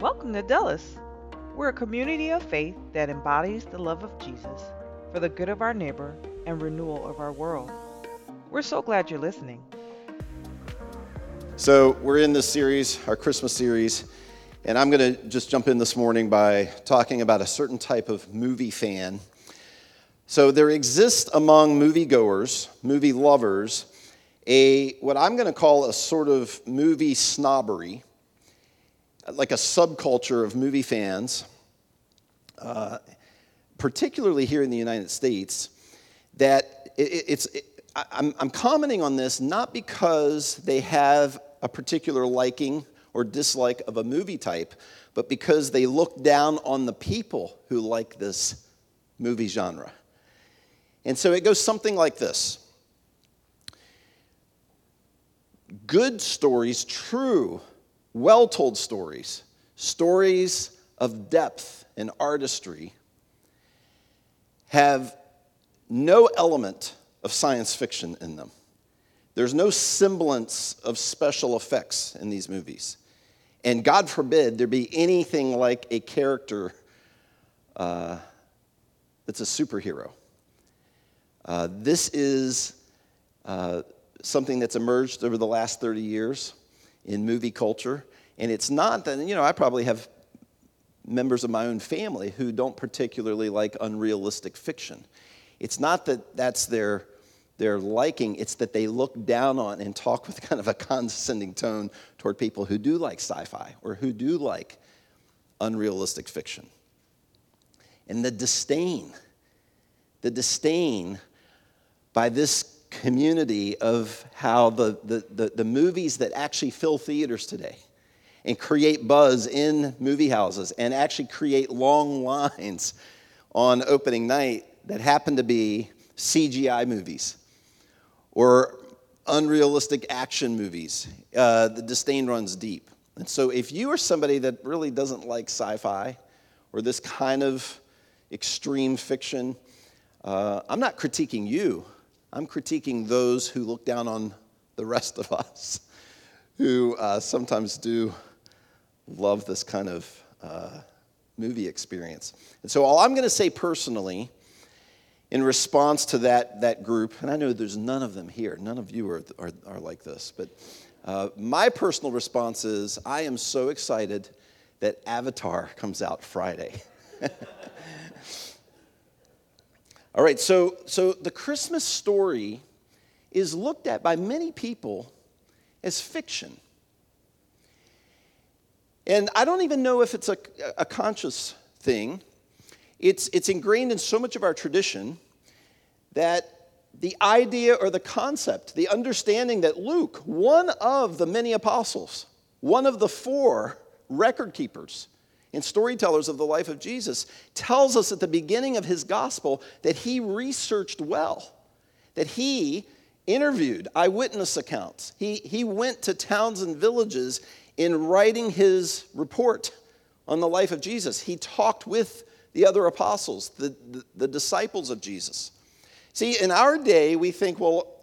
Welcome to Dulles. We're a community of faith that embodies the love of Jesus for the good of our neighbor and renewal of our world. We're so glad you're listening. So, we're in this series, our Christmas series, and I'm going to just jump in this morning by talking about a certain type of movie fan. So, there exists among moviegoers, movie lovers, a what I'm going to call a sort of movie snobbery, like a subculture of movie fans, uh, particularly here in the United States, that it, it's. It, I'm, I'm commenting on this not because they have a particular liking or dislike of a movie type, but because they look down on the people who like this movie genre. And so it goes something like this Good stories, true, well told stories, stories of depth and artistry, have no element of science fiction in them. There's no semblance of special effects in these movies. And God forbid there be anything like a character uh, that's a superhero. Uh, this is uh, something that's emerged over the last 30 years in movie culture. And it's not that, you know, I probably have members of my own family who don't particularly like unrealistic fiction. It's not that that's their, their liking, it's that they look down on and talk with kind of a condescending tone toward people who do like sci fi or who do like unrealistic fiction. And the disdain, the disdain by this community of how the, the, the, the, movies that actually fill theaters today and create buzz in movie houses and actually create long lines on opening night that happen to be CGI movies or unrealistic action movies. Uh, the disdain runs deep. And so, if you are somebody that really doesn't like sci fi or this kind of extreme fiction, uh, I'm not critiquing you. I'm critiquing those who look down on the rest of us, who uh, sometimes do love this kind of uh, movie experience. And so, all I'm going to say personally in response to that, that group, and I know there's none of them here, none of you are, are, are like this, but uh, my personal response is I am so excited that Avatar comes out Friday. All right, so, so the Christmas story is looked at by many people as fiction. And I don't even know if it's a, a conscious thing. It's, it's ingrained in so much of our tradition that the idea or the concept, the understanding that Luke, one of the many apostles, one of the four record keepers and storytellers of the life of Jesus, tells us at the beginning of his gospel that he researched well, that he interviewed eyewitness accounts. He, he went to towns and villages in writing his report on the life of Jesus. He talked with the other apostles, the, the, the, disciples of Jesus. See, in our day, we think, well,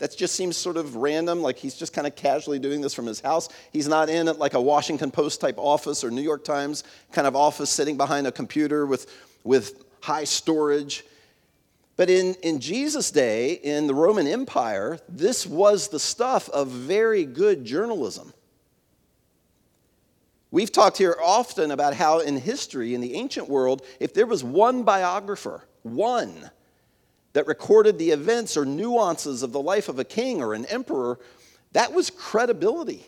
that just seems sort of random, like he's just kind of casually doing this from his house. He's not in like a Washington Post type office or New York Times kind of office sitting behind a computer with, with high storage. But in, in Jesus' day, in the Roman Empire, this was the stuff of very good journalism. We've talked here often about how in history, in the ancient world, if there was one biographer, one, that recorded the events or nuances of the life of a king or an emperor, that was credibility.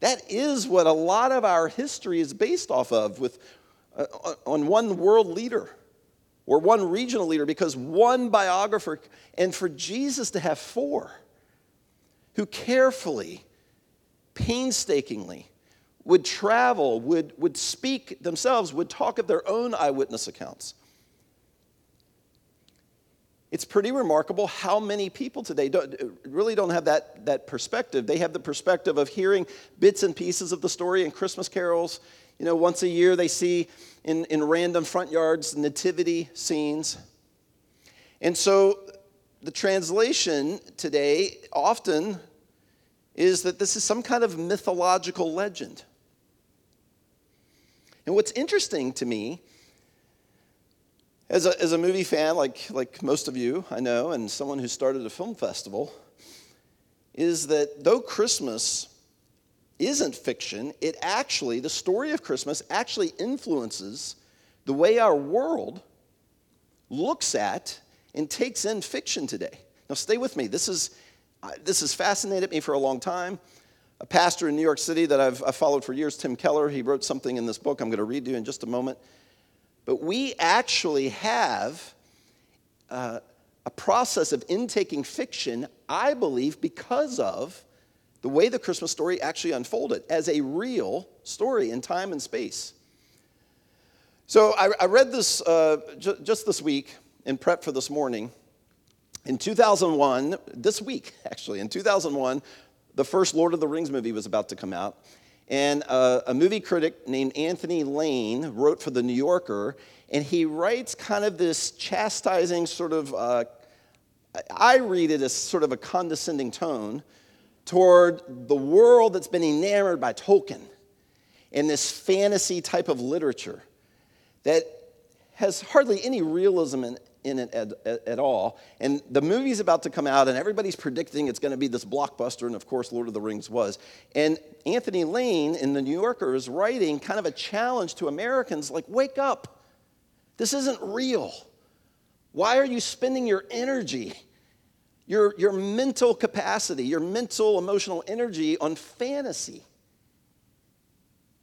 That is what a lot of our history is based off of with, uh, on one world leader or one regional leader because one biographer, and for Jesus to have four who carefully, painstakingly, would travel, would, would speak themselves, would talk of their own eyewitness accounts. It's pretty remarkable how many people today don't, really don't have that, that perspective. They have the perspective of hearing bits and pieces of the story in Christmas carols. You know, once a year they see in, in random front yards nativity scenes. And so the translation today often is that this is some kind of mythological legend. And what's interesting to me, as a, as a movie fan, like, like most of you I know, and someone who started a film festival, is that though Christmas isn't fiction, it actually, the story of Christmas actually influences the way our world looks at and takes in fiction today. Now, stay with me. This is, uh, this has fascinated me for a long time. A pastor in New York City that I've, I've followed for years, Tim Keller, he wrote something in this book I'm going to read you in just a moment. But we actually have uh, a process of intaking fiction, I believe, because of the way the Christmas story actually unfolded as a real story in time and space. So I, I read this uh, just this week in prep for this morning. In 2001, this week actually, in 2001, the first Lord of the Rings movie was about to come out. And uh, a movie critic named Anthony Lane wrote for The New Yorker, and he writes kind of this chastising sort of, uh, I read it as sort of a condescending tone toward the world that's been enamored by Tolkien and this fantasy type of literature that has hardly any realism in, in it at, at, at, all. And the movie's about to come out, and everybody's predicting it's going to be this blockbuster, and of course, Lord of the Rings was. And Anthony Lane in The New Yorker is writing kind of a challenge to Americans like, wake up. This isn't real. Why are you spending your energy your, your mental capacity, your mental emotional energy on fantasy.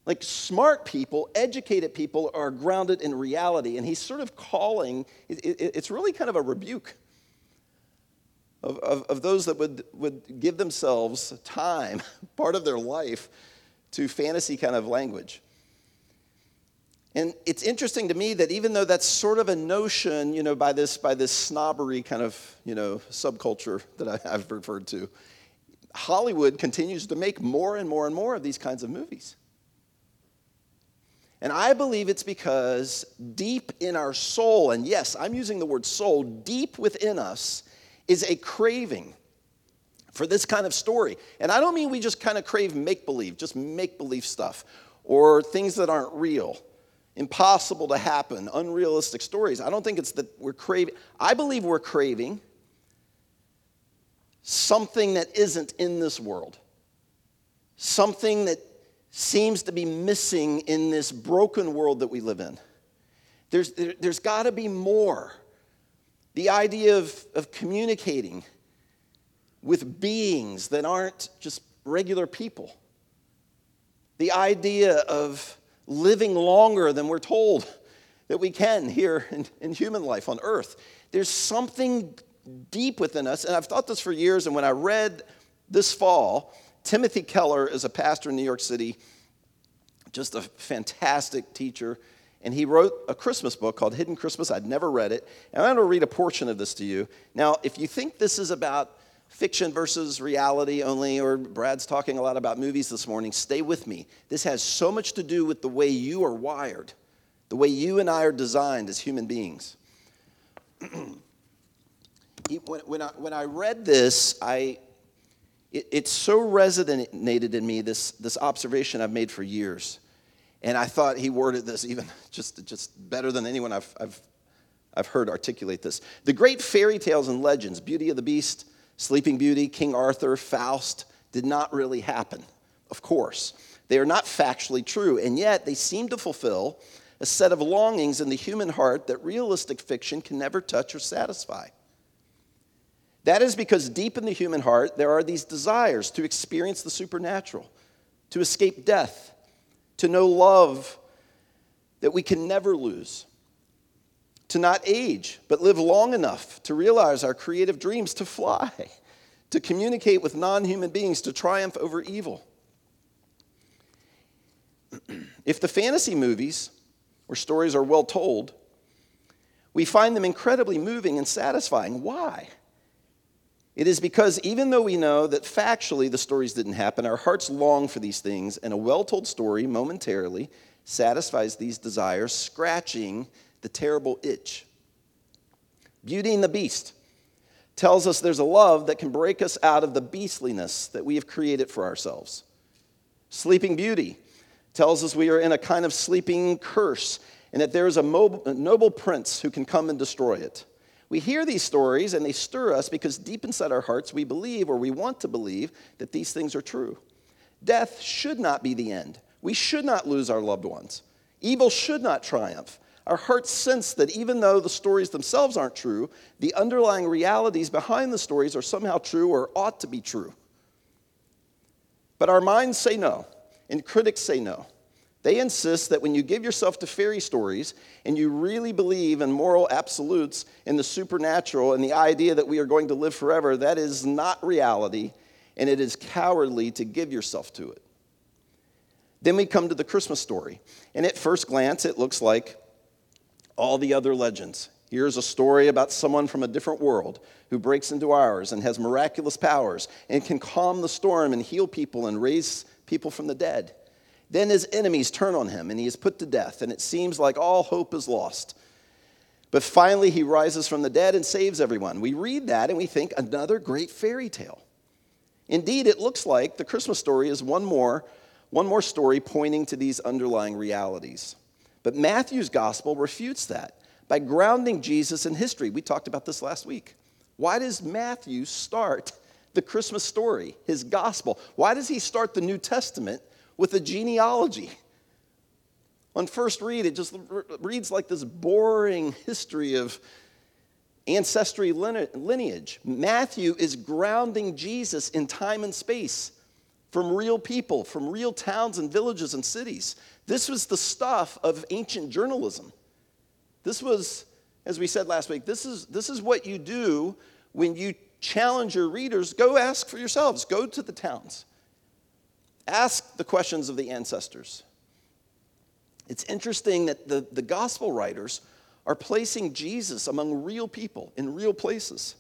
Like smart people, educated people are grounded in reality. And he's sort of calling, it, it, it's really kind of a rebuke of, of, of those that would, would give themselves time, part of their life, to fantasy kind of language. And it's interesting to me that even though that's sort of a notion, you know, by this, by this snobbery kind of, you know, subculture that I, have referred to, Hollywood continues to make more and more and more of these kinds of movies. And I believe it's because deep in our soul, and yes, I'm using the word soul, deep within us is a craving for this kind of story. And I don't mean we just kind of crave make believe, just make believe stuff, or things that aren't real impossible to happen, unrealistic stories. I don't think it's that we're craving, I believe we're craving something that isn't in this world, something that seems to be missing in this broken world that we live in. There's, there, has got to be more. The idea of, of communicating with beings that aren't just regular people. The idea of living longer than we're told that we can here in, in human life on earth. There's something deep within us, and I've thought this for years, and when I read this fall, Timothy Keller is a pastor in New York City, just a fantastic teacher. And he wrote a Christmas book called Hidden Christmas. I'd never read it. And I'm going to read a portion of this to you. Now, if you think this is about fiction versus reality only, or Brad's talking a lot about movies this morning, stay with me. This has so much to do with the way you are wired, the way you and I are designed as human beings. when, I, when I read this, I, it, it so resonated in me, this, this observation I've made for years. And I thought he worded this even just, just better than anyone I've, I've, I've heard articulate this. The great fairy tales and legends, Beauty of the Beast, Sleeping Beauty, King Arthur, Faust did not really happen, of course. They are not factually true, and yet they seem to fulfill a set of longings in the human heart that realistic fiction can never touch or satisfy. That is because deep in the human heart, there are these desires to experience the supernatural, to escape death, to know love that we can never lose, to not age, but live long enough to realize our creative dreams to fly, to communicate with non human beings, to triumph over evil. if the fantasy movies or stories are well told, we find them incredibly moving and satisfying. Why? It is because even though we know that factually the stories didn't happen, our hearts long for these things, and a well told story momentarily satisfies these desires, scratching the terrible itch. Beauty and the Beast tells us there's a love that can break us out of the beastliness that we have created for ourselves. Sleeping Beauty tells us we are in a kind of sleeping curse and that there is a, a noble prince who can come and destroy it. We hear these stories and they stir us because deep inside our hearts we believe or we want to believe that these things are true. Death should not be the end. We should not lose our loved ones. Evil should not triumph. Our hearts sense that even though the stories themselves aren't true, the underlying realities behind the stories are somehow true or ought to be true. But our minds say no, and critics say no. They insist that when you give yourself to fairy stories and you really believe in moral absolutes, in the supernatural, and the idea that we are going to live forever, that is not reality, and it is cowardly to give yourself to it. Then we come to the Christmas story, and at first glance, it looks like all the other legends. Here's a story about someone from a different world who breaks into ours and has miraculous powers and can calm the storm and heal people and raise people from the dead. Then his enemies turn on him and he is put to death, and it seems like all hope is lost. But finally, he rises from the dead and saves everyone. We read that and we think another great fairy tale. Indeed, it looks like the Christmas story is one more, one more story pointing to these underlying realities. But Matthew's gospel refutes that by grounding Jesus in history. We talked about this last week. Why does Matthew start the Christmas story, his gospel? Why does he start the New Testament with a genealogy. On first read, it just reads like this boring history of ancestry lineage. Matthew is grounding Jesus in time and space from real people, from real towns and villages and cities. This was the stuff of ancient journalism. This was, as we said last week, this is, this is what you do when you challenge your readers. Go ask for yourselves, go to the towns. Ask the questions of the ancestors. It's interesting that the, the gospel writers are placing Jesus among real people in real places.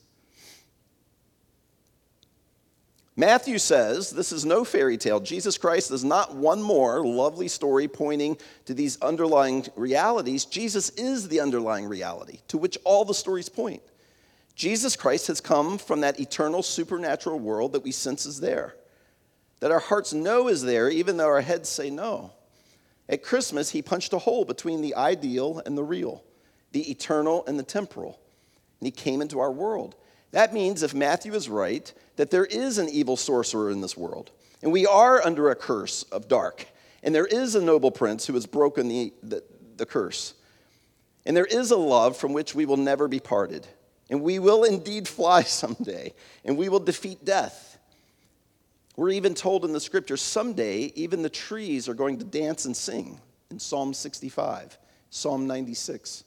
Matthew says this is no fairy tale. Jesus Christ is not one more lovely story pointing to these underlying realities. Jesus is the underlying reality to which all the stories point. Jesus Christ has come from that eternal supernatural world that we sense is there that our hearts know is there, even though our heads say no. At Christmas, he punched a hole between the ideal and the real, the eternal and the temporal. And he came into our world. That means, if Matthew is right, that there is an evil sorcerer in this world. And we are under a curse of dark. And there is a noble prince who has broken the, the, the curse. And there is a love from which we will never be parted. And we will indeed fly someday. And we will defeat death. We're even told in the scripture someday even the trees are going to dance and sing in Psalm 65, Psalm 96.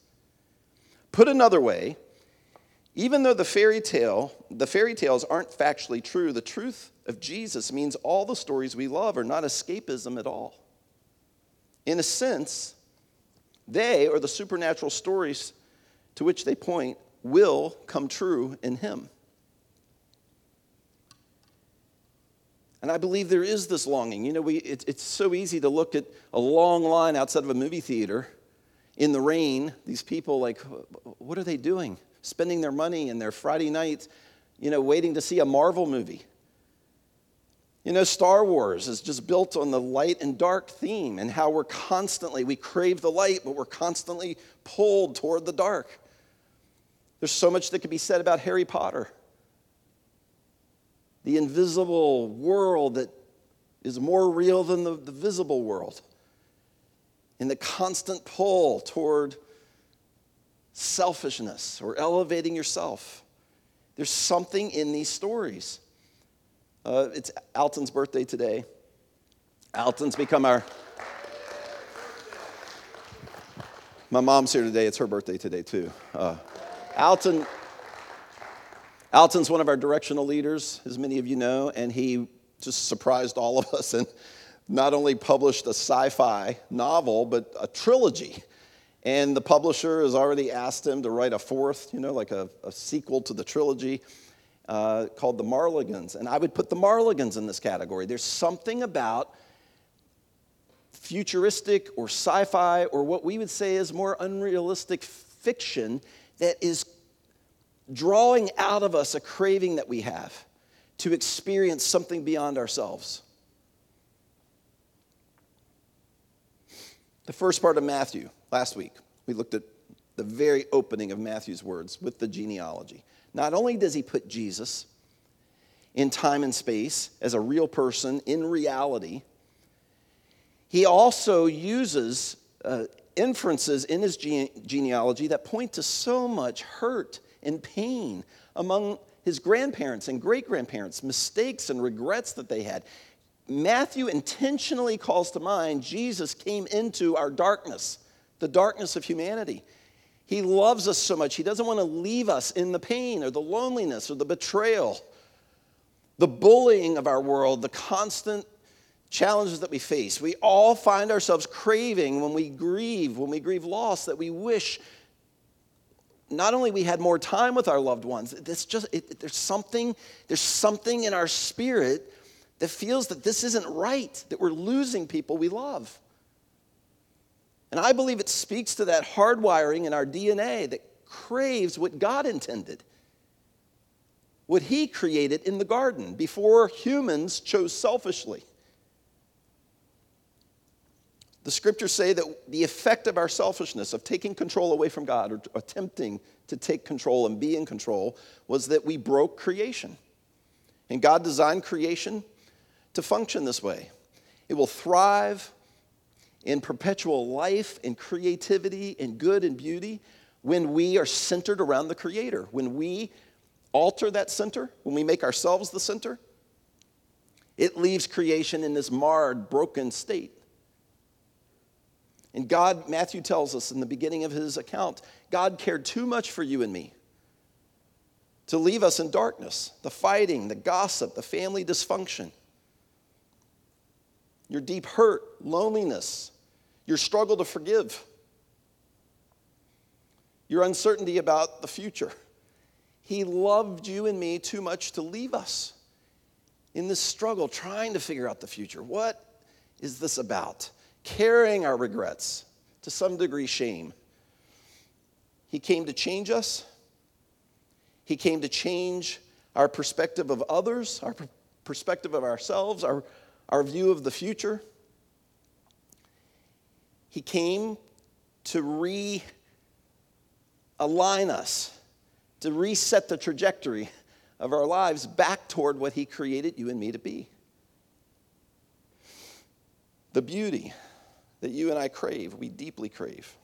Put another way, even though the fairy tale, the fairy tales aren't factually true, the truth of Jesus means all the stories we love are not escapism at all. In a sense, they or the supernatural stories to which they point will come true in him. And I believe there is this longing. You know, we, it, it's so easy to look at a long line outside of a movie theater in the rain. These people, like, what are they doing? Spending their money and their Friday night, you know, waiting to see a Marvel movie. You know, Star Wars is just built on the light and dark theme and how we're constantly, we crave the light, but we're constantly pulled toward the dark. There's so much that could be said about Harry Potter the invisible world that is more real than the, the visible world, in the constant pull toward selfishness or elevating yourself. There's something in these stories. Uh, it's Alton's birthday today. Alton's become our. My mom's here today. It's her birthday today, too. Uh, Alton Alton's one of our directional leaders, as many of you know, and he just surprised all of us and not only published a sci fi novel, but a trilogy. And the publisher has already asked him to write a fourth, you know, like a, a sequel to the trilogy uh, called The Marligans. And I would put The Marligans in this category. There's something about futuristic or sci fi or what we would say is more unrealistic fiction that is drawing out of us a craving that we have to experience something beyond ourselves. The first part of Matthew, last week, we looked at the very opening of Matthew's words with the genealogy. Not only does he put Jesus in time and space as a real person in reality, he also uses uh, inferences in his gene- genealogy that point to so much hurt and pain among his grandparents and great grandparents, mistakes and regrets that they had. Matthew intentionally calls to mind Jesus came into our darkness, the darkness of humanity. He loves us so much, he doesn't want to leave us in the pain or the loneliness or the betrayal, the bullying of our world, the constant challenges that we face. We all find ourselves craving when we grieve, when we grieve loss, that we wish not only we had more time with our loved ones, it's just it, there's something there's something in our spirit that feels that this isn't right, that we're losing people we love. And I believe it speaks to that hardwiring in our DNA that craves what God intended, what He created in the garden before humans chose selfishly. The scriptures say that the effect of our selfishness, of taking control away from God or attempting to take control and be in control, was that we broke creation. And God designed creation to function this way it will thrive in perpetual life and creativity and good and beauty when we are centered around the Creator. When we alter that center, when we make ourselves the center, it leaves creation in this marred, broken state. And God, Matthew tells us in the beginning of his account, God cared too much for you and me to leave us in darkness, the fighting, the gossip, the family dysfunction, your deep hurt, loneliness, your struggle to forgive, your uncertainty about the future. He loved you and me too much to leave us in this struggle, trying to figure out the future. What is this about? Carrying our regrets, to some degree, shame. He came to change us. He came to change our perspective of others, our perspective of ourselves, our, our view of the future. He came to realign us, to reset the trajectory of our lives back toward what He created you and me to be. The beauty, that you and I crave, we deeply crave.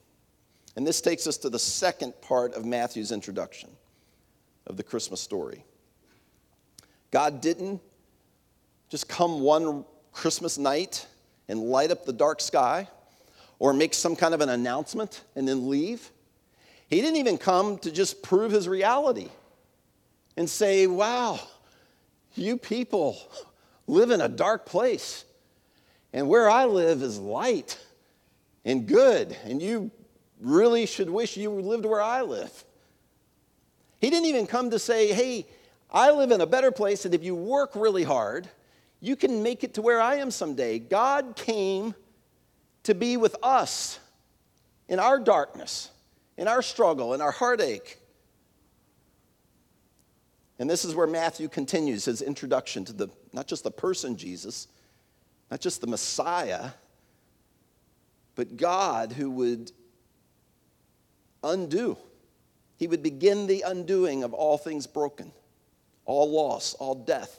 And this takes us to the second part of Matthew's introduction of the Christmas story. God didn't just come one Christmas night and light up the dark sky or make some kind of an announcement and then leave. He didn't even come to just prove his reality and say, wow, you people live in a dark place, and where I live is light and good, and you really should wish you lived where I live. He didn't even come to say, hey, I live in a better place, and if you work really hard, you can make it to where I am someday. God came to be with us in our darkness, in our struggle, in our heartache. And this is where Matthew continues his introduction to the not just the person Jesus, not just the Messiah, but God who would undo. He would begin the undoing of all things broken, all loss, all death.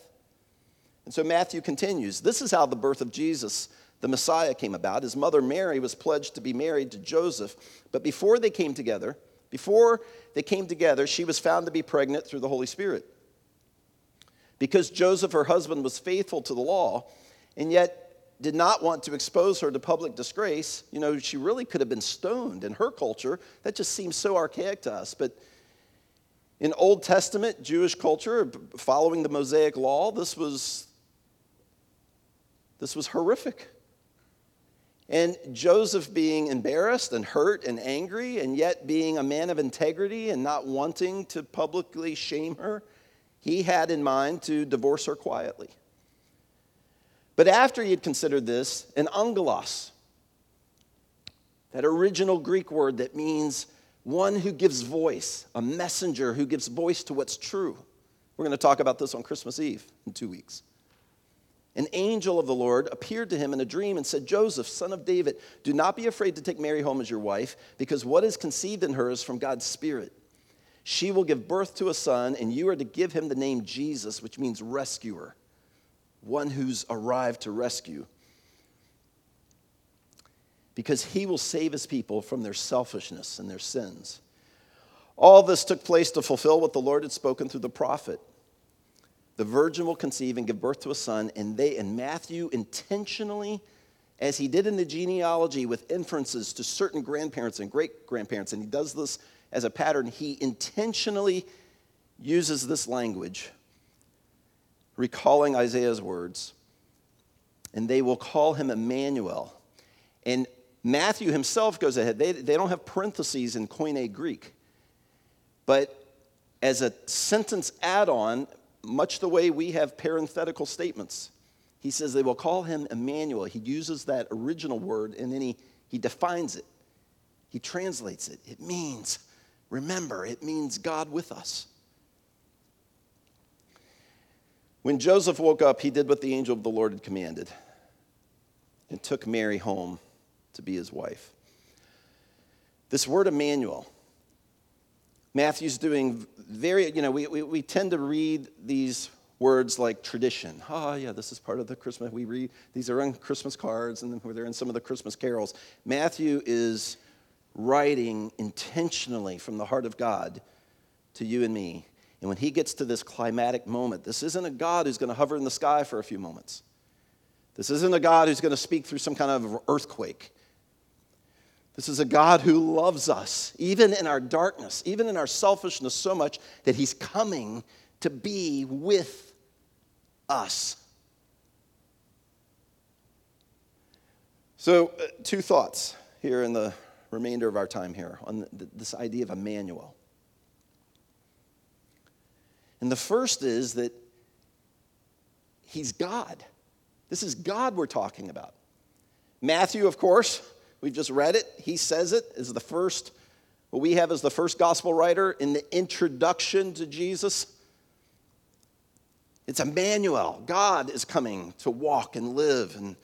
And so Matthew continues this is how the birth of Jesus, the Messiah, came about. His mother Mary was pledged to be married to Joseph, but before they came together, before they came together, she was found to be pregnant through the Holy Spirit. Because Joseph, her husband, was faithful to the law, and yet did not want to expose her to public disgrace, you know, she really could have been stoned in her culture. That just seems so archaic to us. But in Old Testament Jewish culture, following the Mosaic law, this was, this was horrific. And Joseph being embarrassed and hurt and angry, and yet being a man of integrity and not wanting to publicly shame her, he had in mind to divorce her quietly. But after he had considered this, an angelos, that original Greek word that means one who gives voice, a messenger who gives voice to what's true. We're going to talk about this on Christmas Eve in two weeks. an angel of the Lord appeared to him in a dream and said, Joseph, son of David, do not be afraid to take Mary home as your wife, because what is conceived in her is from God's Spirit. She will give birth to a son, and you are to give him the name Jesus, which means rescuer, one who's arrived to rescue. Because he will save his people from their selfishness and their sins. All this took place to fulfill what the Lord had spoken through the prophet. The virgin will conceive and give birth to a son, and they and Matthew intentionally, as he did in the genealogy with inferences to certain grandparents and great grandparents, and he does this as a pattern, he intentionally uses this language, recalling Isaiah's words, and they will call him Emmanuel. And Matthew himself goes ahead. They, they don't have parentheses in Koine Greek. But as a sentence add on, much the way we have parenthetical statements. He says they will call him Emmanuel. He uses that original word and then he, he defines it. He translates it. It means, remember, it means God with us. When Joseph woke up, he did what the angel of the Lord had commanded and took Mary home to be his wife. This word Emmanuel, Matthew's doing very, you know, we, we, we, tend to read these words like tradition. Oh, yeah, this is part of the Christmas. We read, these are on Christmas cards and they're in some of the Christmas carols. Matthew is writing intentionally from the heart of God to you and me. And when he gets to this climatic moment, this isn't a God who's going to hover in the sky for a few moments. This isn't a God who's going to speak through some kind of earthquake. This is a God who loves us, even in our darkness, even in our selfishness, so much that He's coming to be with us. So, uh, two thoughts here in the remainder of our time here on this idea of Emmanuel. And the first is that He's God. This is God we're talking about. Matthew, of course, We've just read it. He says it is the first, what we have as the first gospel writer in the introduction to Jesus. It's Emmanuel. God is coming to walk and live and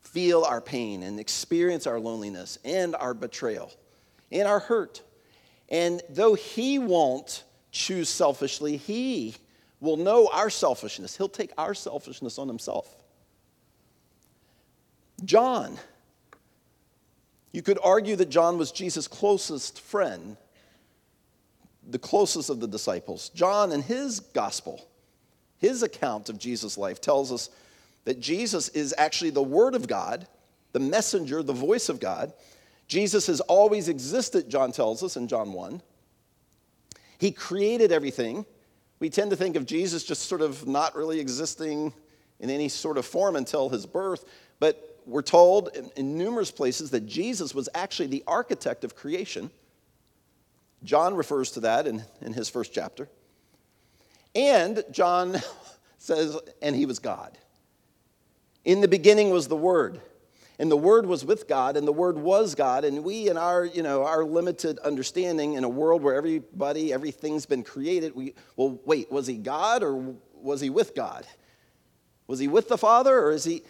feel our pain and experience our loneliness and our betrayal and our hurt. And though He won't choose selfishly, He will know our selfishness. He'll take our selfishness on Himself. John you could argue that John was Jesus' closest friend, the closest of the disciples. John, in his gospel, his account of Jesus' life, tells us that Jesus is actually the Word of God, the messenger, the voice of God. Jesus has always existed, John tells us in John 1. He created everything. We tend to think of Jesus just sort of not really existing in any sort of form until his birth, but we're told in, in numerous places that Jesus was actually the architect of creation. John refers to that in, in his first chapter. And John says, and he was God. In the beginning was the Word, and the Word was with God, and the Word was God. And we, in our, you know, our limited understanding, in a world where everybody, everything's been created, we, well, wait, was he God or was he with God? Was he with the Father or is he?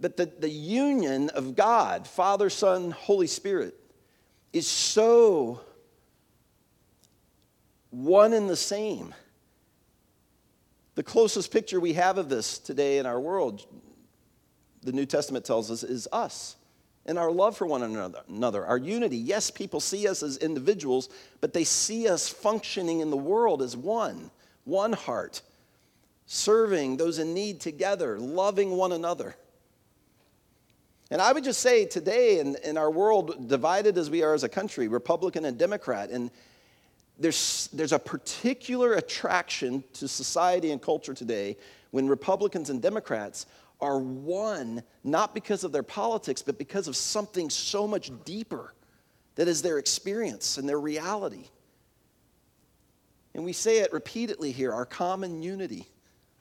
but the, the union of God, Father, Son, Holy Spirit, is so one and the same. The closest picture we have of this today in our world, the New Testament tells us, is us and our love for one another, our unity. Yes, people see us as individuals, but they see us functioning in the world as one, one heart, serving those in need together, loving one another. And I would just say today, in, in our world, divided as we are as a country, Republican and Democrat, and there's, there's a particular attraction to society and culture today when Republicans and Democrats are one, not because of their politics, but because of something so much deeper that is their experience and their reality. And we say it repeatedly here our common unity.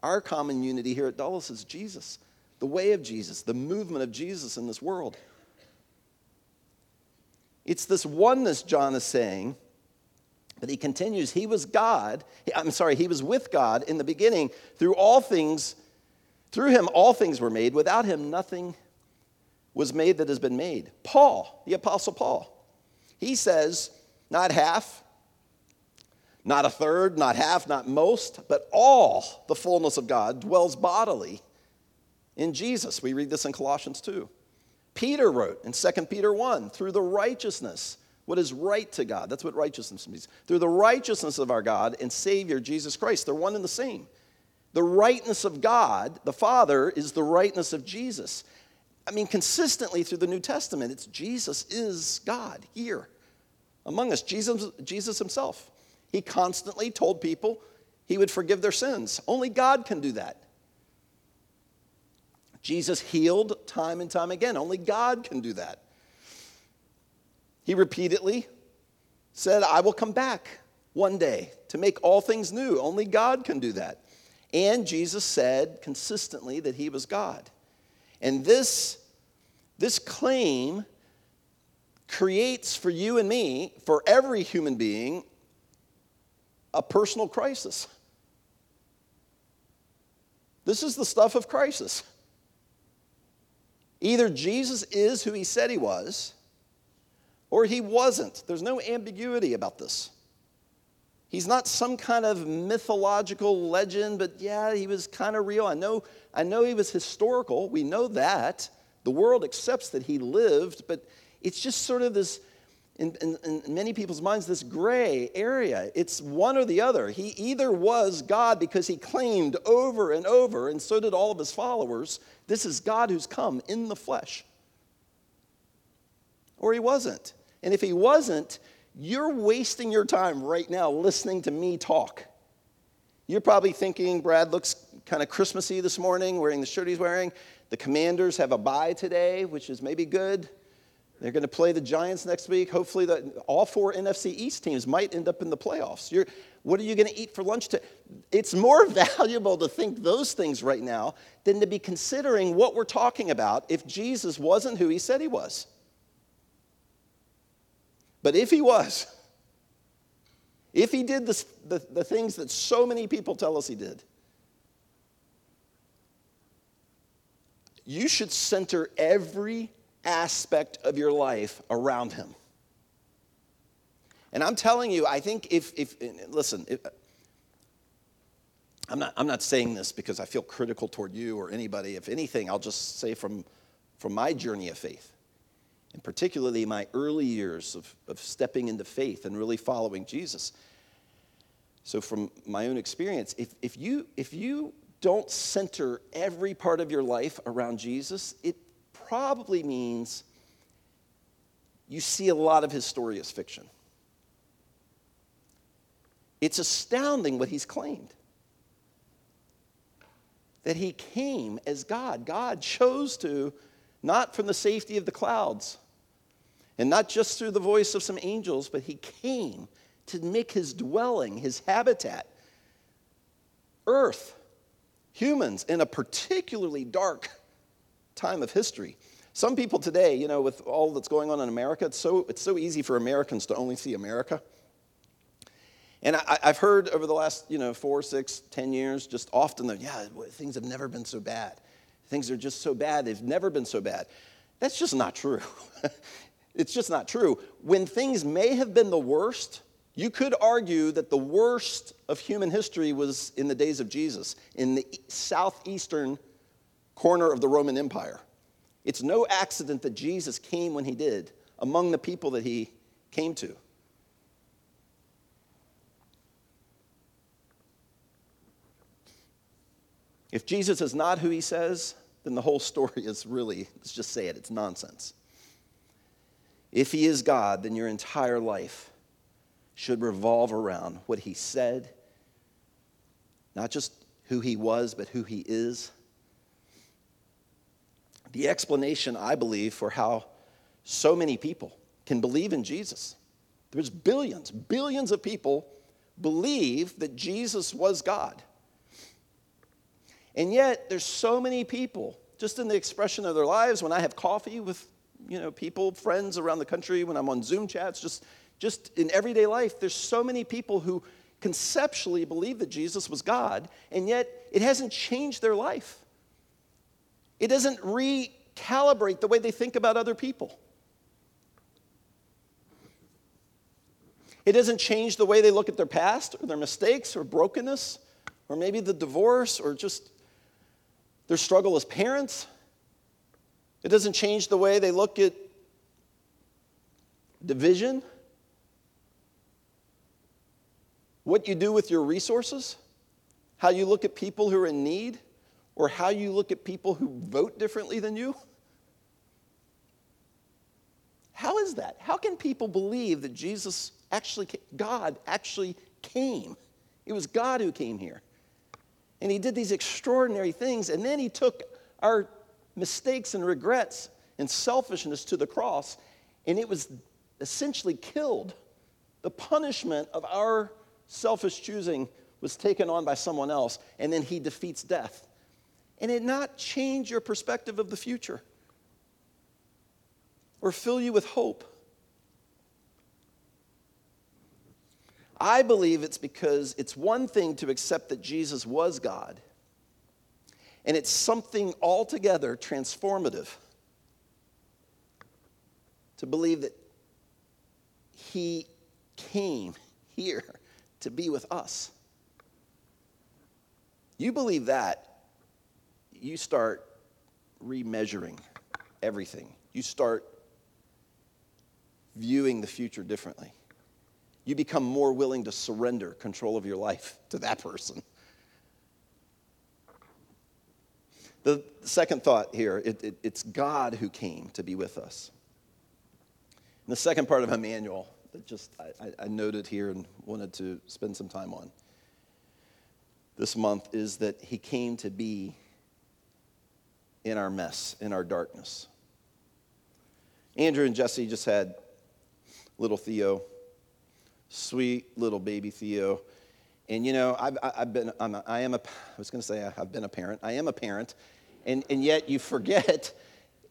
Our common unity here at Dulles is Jesus the way of Jesus, the movement of Jesus in this world. It's this oneness John is saying, but he continues, he was God, I'm sorry, he was with God in the beginning through all things. Through him, all things were made. Without him, nothing was made that has been made. Paul, the Apostle Paul, he says, not half, not a third, not half, not most, but all the fullness of God dwells bodily in Jesus. We read this in Colossians 2. Peter wrote in 2 Peter 1 through the righteousness, what is right to God. That's what righteousness means. Through the righteousness of our God and Savior Jesus Christ. They're one and the same. The rightness of God, the Father, is the rightness of Jesus. I mean, consistently through the New Testament, it's Jesus is God here among us, Jesus, Jesus himself. He constantly told people he would forgive their sins. Only God can do that. Jesus healed time and time again. Only God can do that. He repeatedly said, I will come back one day to make all things new. Only God can do that. And Jesus said consistently that he was God. And this, this claim creates for you and me, for every human being, a personal crisis. This is the stuff of crisis. Either Jesus is who he said he was, or he wasn't. There's no ambiguity about this. He's not some kind of mythological legend, but yeah, he was kind of real. I know, I know he was historical. We know that. The world accepts that he lived, but it's just sort of this, in, in, in, many people's minds, this gray area. It's one or the other. He either was God because he claimed over and over, and so did all of his followers, this is God who's come in the flesh. Or he wasn't. And if he wasn't, you're wasting your time right now listening to me talk. You're probably thinking Brad looks kind of Christmassy this morning, wearing the shirt he's wearing. The commanders have a bye today, which is maybe good. They're going to play the Giants next week. Hopefully, the, all four NFC East teams might end up in the playoffs. You're, what are you going to eat for lunch? To, it's more valuable to think those things right now than to be considering what we're talking about if Jesus wasn't who he said he was. But if he was, if he did this, the, the things that so many people tell us he did, you should center every aspect of your life around him. And I'm telling you, I think if, if listen, if, I'm, not, I'm not saying this because I feel critical toward you or anybody. If anything, I'll just say from, from my journey of faith and particularly my early years of, of stepping into faith and really following Jesus. So, from my own experience, if, if, you, if you don't center every part of your life around Jesus, it probably means you see a lot of his story as fiction. It's astounding what he's claimed that he came as God. God chose to not from the safety of the clouds, and not just through the voice of some angels, but he came to make his dwelling, his habitat, earth, humans, in a particularly dark time of history. Some people today, you know, with all that's going on in America, it's so, it's so easy for Americans to only see America. And I, have heard over the last, you know, four, six, ten years, just often that, yeah, things have never been so bad. Things are just so bad, they've never been so bad. That's just not true. it's just not true. When things may have been the worst, you could argue that the worst of human history was in the days of Jesus, in the southeastern corner of the Roman Empire. It's no accident that Jesus came when he did among the people that he came to. If Jesus is not who he says, then the whole story is really, let's just say it, it's nonsense. If he is God, then your entire life should revolve around what he said, not just who he was, but who he is. The explanation, I believe, for how so many people can believe in Jesus. There's billions, billions of people believe that Jesus was God. And yet, there's so many people, just in the expression of their lives, when I have coffee with you know, people, friends around the country, when I'm on Zoom chats, just, just in everyday life, there's so many people who conceptually believe that Jesus was God, and yet it hasn't changed their life. It doesn't recalibrate the way they think about other people. It doesn't change the way they look at their past or their mistakes or brokenness or maybe the divorce or just their struggle as parents. It doesn't change the way they look at division, what you do with your resources, how you look at people who are in need, or how you look at people who vote differently than you. How is that? How can people believe that Jesus actually, God actually came? It was God who came here. And he did these extraordinary things, and then he took our mistakes and regrets and selfishness to the cross, and it was essentially killed. The punishment of our selfish choosing was taken on by someone else, and then he defeats death. And it not change your perspective of the future or fill you with hope. I believe it's because it's one thing to accept that Jesus was God, and it's something altogether transformative to believe that He came here to be with us. You believe that, you start remeasuring everything. You start viewing the future differently. You become more willing to surrender control of your life to that person. The second thought here it, it, it's God who came to be with us. And the second part of Emmanuel that just I, I noted here and wanted to spend some time on this month is that he came to be in our mess, in our darkness. Andrew and Jesse just had little Theo, sweet little baby Theo. And you know, I've, I've been, I'm a, I am a, I was going to say I've been a parent. I am a parent. And, and yet you forget.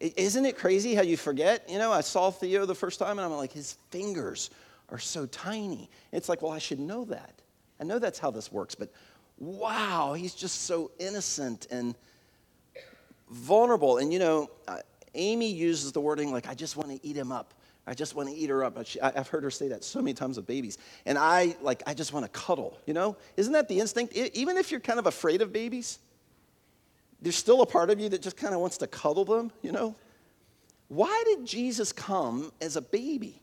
Isn't it crazy how you forget? You know, I saw Theo the first time and I'm like, his fingers are so tiny. It's like, well, I should know that. I know that's how this works, but wow, he's just so innocent and vulnerable. And you know, uh, Amy uses the wording like, I just want to eat him up. I just want to eat her up. I, have heard her say that so many times with babies. And I, like, I just want to cuddle, you know? Isn't that the instinct? even if you're kind of afraid of babies, there's still a part of you that just kind of wants to cuddle them, you know? Why did Jesus come as a baby?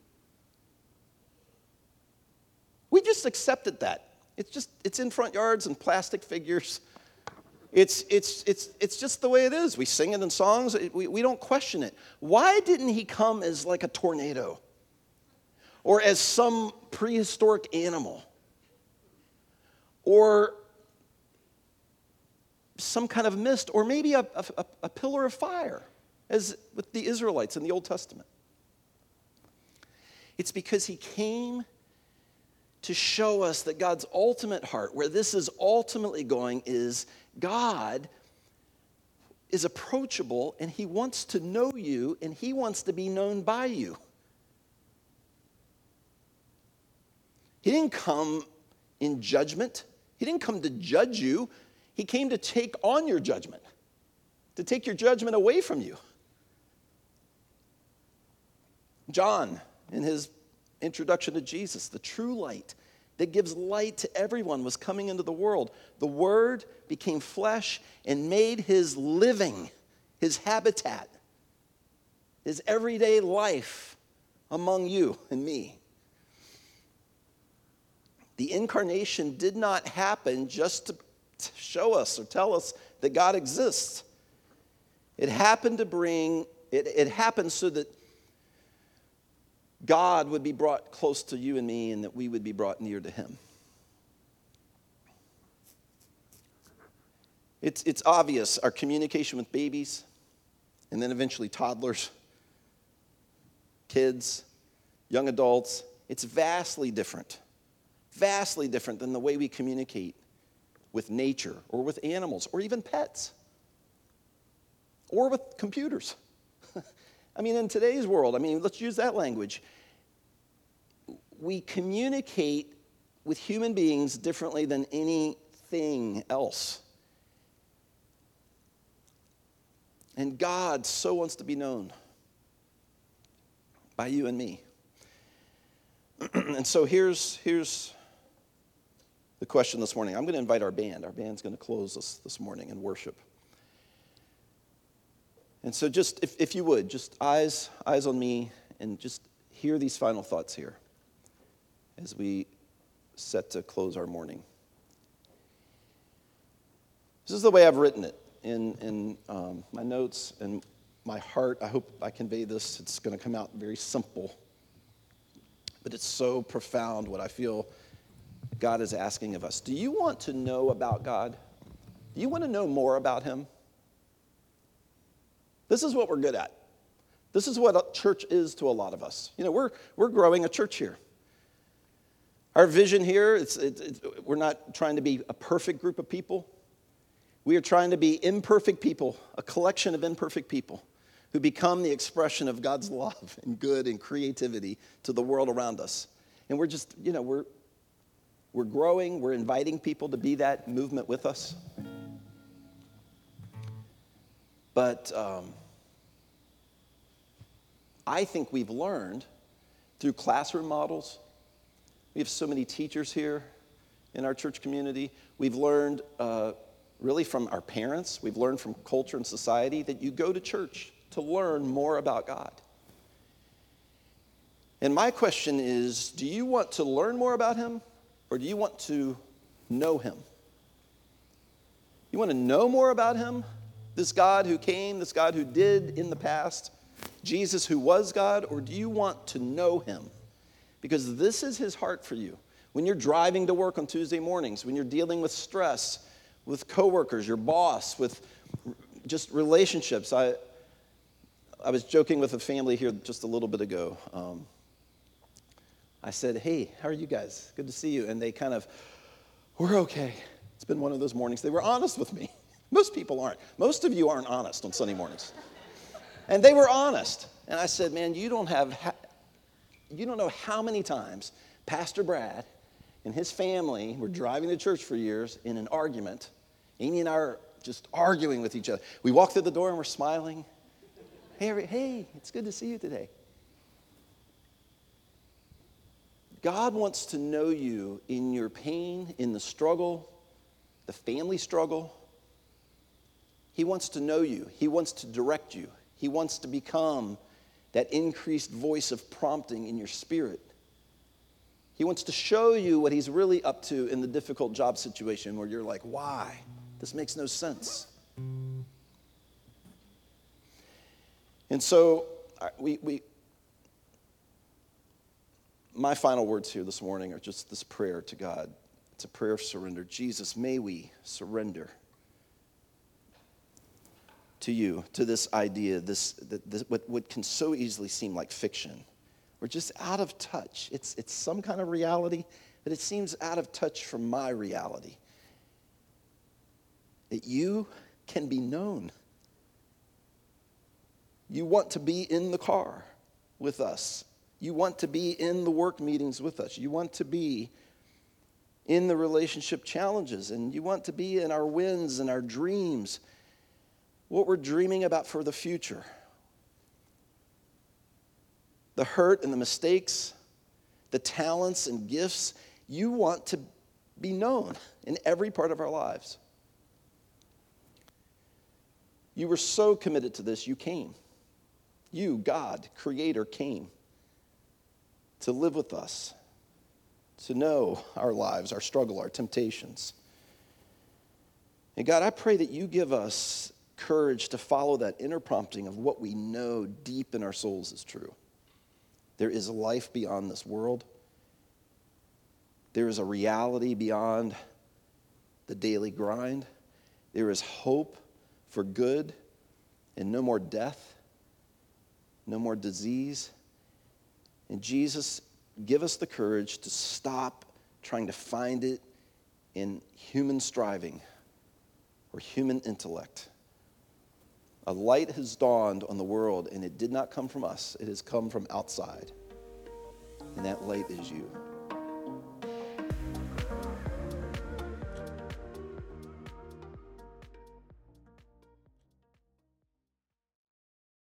We just accepted that. It's just, it's in front yards and plastic figures. It's, it's, it's, it's just the way it is. We sing it in songs, we, we don't question it. Why didn't he come as like a tornado or as some prehistoric animal or some kind of mist or maybe a, a, a pillar of fire as with the Israelites in the Old Testament? It's because he came to show us that God's ultimate heart, where this is ultimately going, is God is approachable and he wants to know you and he wants to be known by you. He didn't come in judgment, he didn't come to judge you. He came to take on your judgment, to take your judgment away from you. John, in his introduction to Jesus, the true light, that gives light to everyone was coming into the world. The Word became flesh and made his living, his habitat, his everyday life among you and me. The incarnation did not happen just to show us or tell us that God exists. It happened to bring, it, it happened so that God would be brought close to you and me and that we would be brought near to Him. It's, it's obvious our communication with babies and then eventually toddlers, kids, young adults, it's vastly different. Vastly different than the way we communicate with nature or with animals or even pets or with computers. I mean, in today's world, I mean, let's use that language. We communicate with human beings differently than anything else. And God so wants to be known by you and me. and so here's, here's the question this morning. I'm going to invite our band. Our band's going to close us this morning in worship. And so just if, if you would, just eyes, eyes on me and just hear these final thoughts here as we set to close our morning. This is the way I've written it in, in um, my notes and my heart. I hope I convey this. It's going to come out very simple, but it's so profound what I feel God is asking of us. Do you want to know about God? Do you want to know more about Him? This is what we're good at. This is what a church is to a lot of us. You know, we're, we're growing a church here. Our vision here, it's, it's, it's, we're not trying to be a perfect group of people. We are trying to be imperfect people, a collection of imperfect people who become the expression of God's love and good and creativity to the world around us. And we're just, you know, we're, we're growing, we're inviting people to be that movement with us. But um, I think we've learned through classroom models. We have so many teachers here in our church community. We've learned uh, really from our parents, we've learned from culture and society that you go to church to learn more about God. And my question is do you want to learn more about Him or do you want to know Him? You want to know more about Him? This God who came, this God who did in the past, Jesus who was God, or do you want to know Him? Because this is His heart for you. When you're driving to work on Tuesday mornings, when you're dealing with stress, with coworkers, your boss, with just relationships. I, I was joking with a family here just a little bit ago. Um, I said, Hey, how are you guys? Good to see you. And they kind of, We're okay. It's been one of those mornings. They were honest with me. Most people aren't. Most of you aren't honest on Sunday mornings. And they were honest. And I said, Man, you don't have, ha- you don't know how many times Pastor Brad and his family were mm-hmm. driving to church for years in an argument. Amy and I are just arguing with each other. We walk through the door and we're smiling. Hey, hey, it's good to see you today. God wants to know you in your pain, in the struggle, the family struggle. He wants to know you. He wants to direct you. He wants to become that increased voice of prompting in your spirit. He wants to show you what he's really up to in the difficult job situation where you're like, why? This makes no sense. And so we, we, my final words here this morning are just this prayer to God. It's a prayer of surrender. Jesus, may we surrender to you, to this idea, this, this what, what can so easily seem like fiction. We're just out of touch. It's, it's some kind of reality, but it seems out of touch from my reality. That you can be known you want to be in the car with us. You want to be in the work meetings with us. You want to be in the relationship challenges, and you want to be in our wins and our dreams, what we're dreaming about for the future. The hurt and the mistakes, the talents and gifts, you want to be known in every part of our lives. You were so committed to this, you came. You, God, Creator, came to live with us, to know our lives, our struggle, our temptations. And God, I pray that you give us courage to follow that inner prompting of what we know deep in our souls is true. There is life beyond this world. There is a reality beyond the daily grind. There is hope for good and no more death no more disease. And Jesus, give us the courage to stop trying to find it in human striving or human intellect. A light has dawned on the world, and it did not come from us, it has come from outside. And that light is you.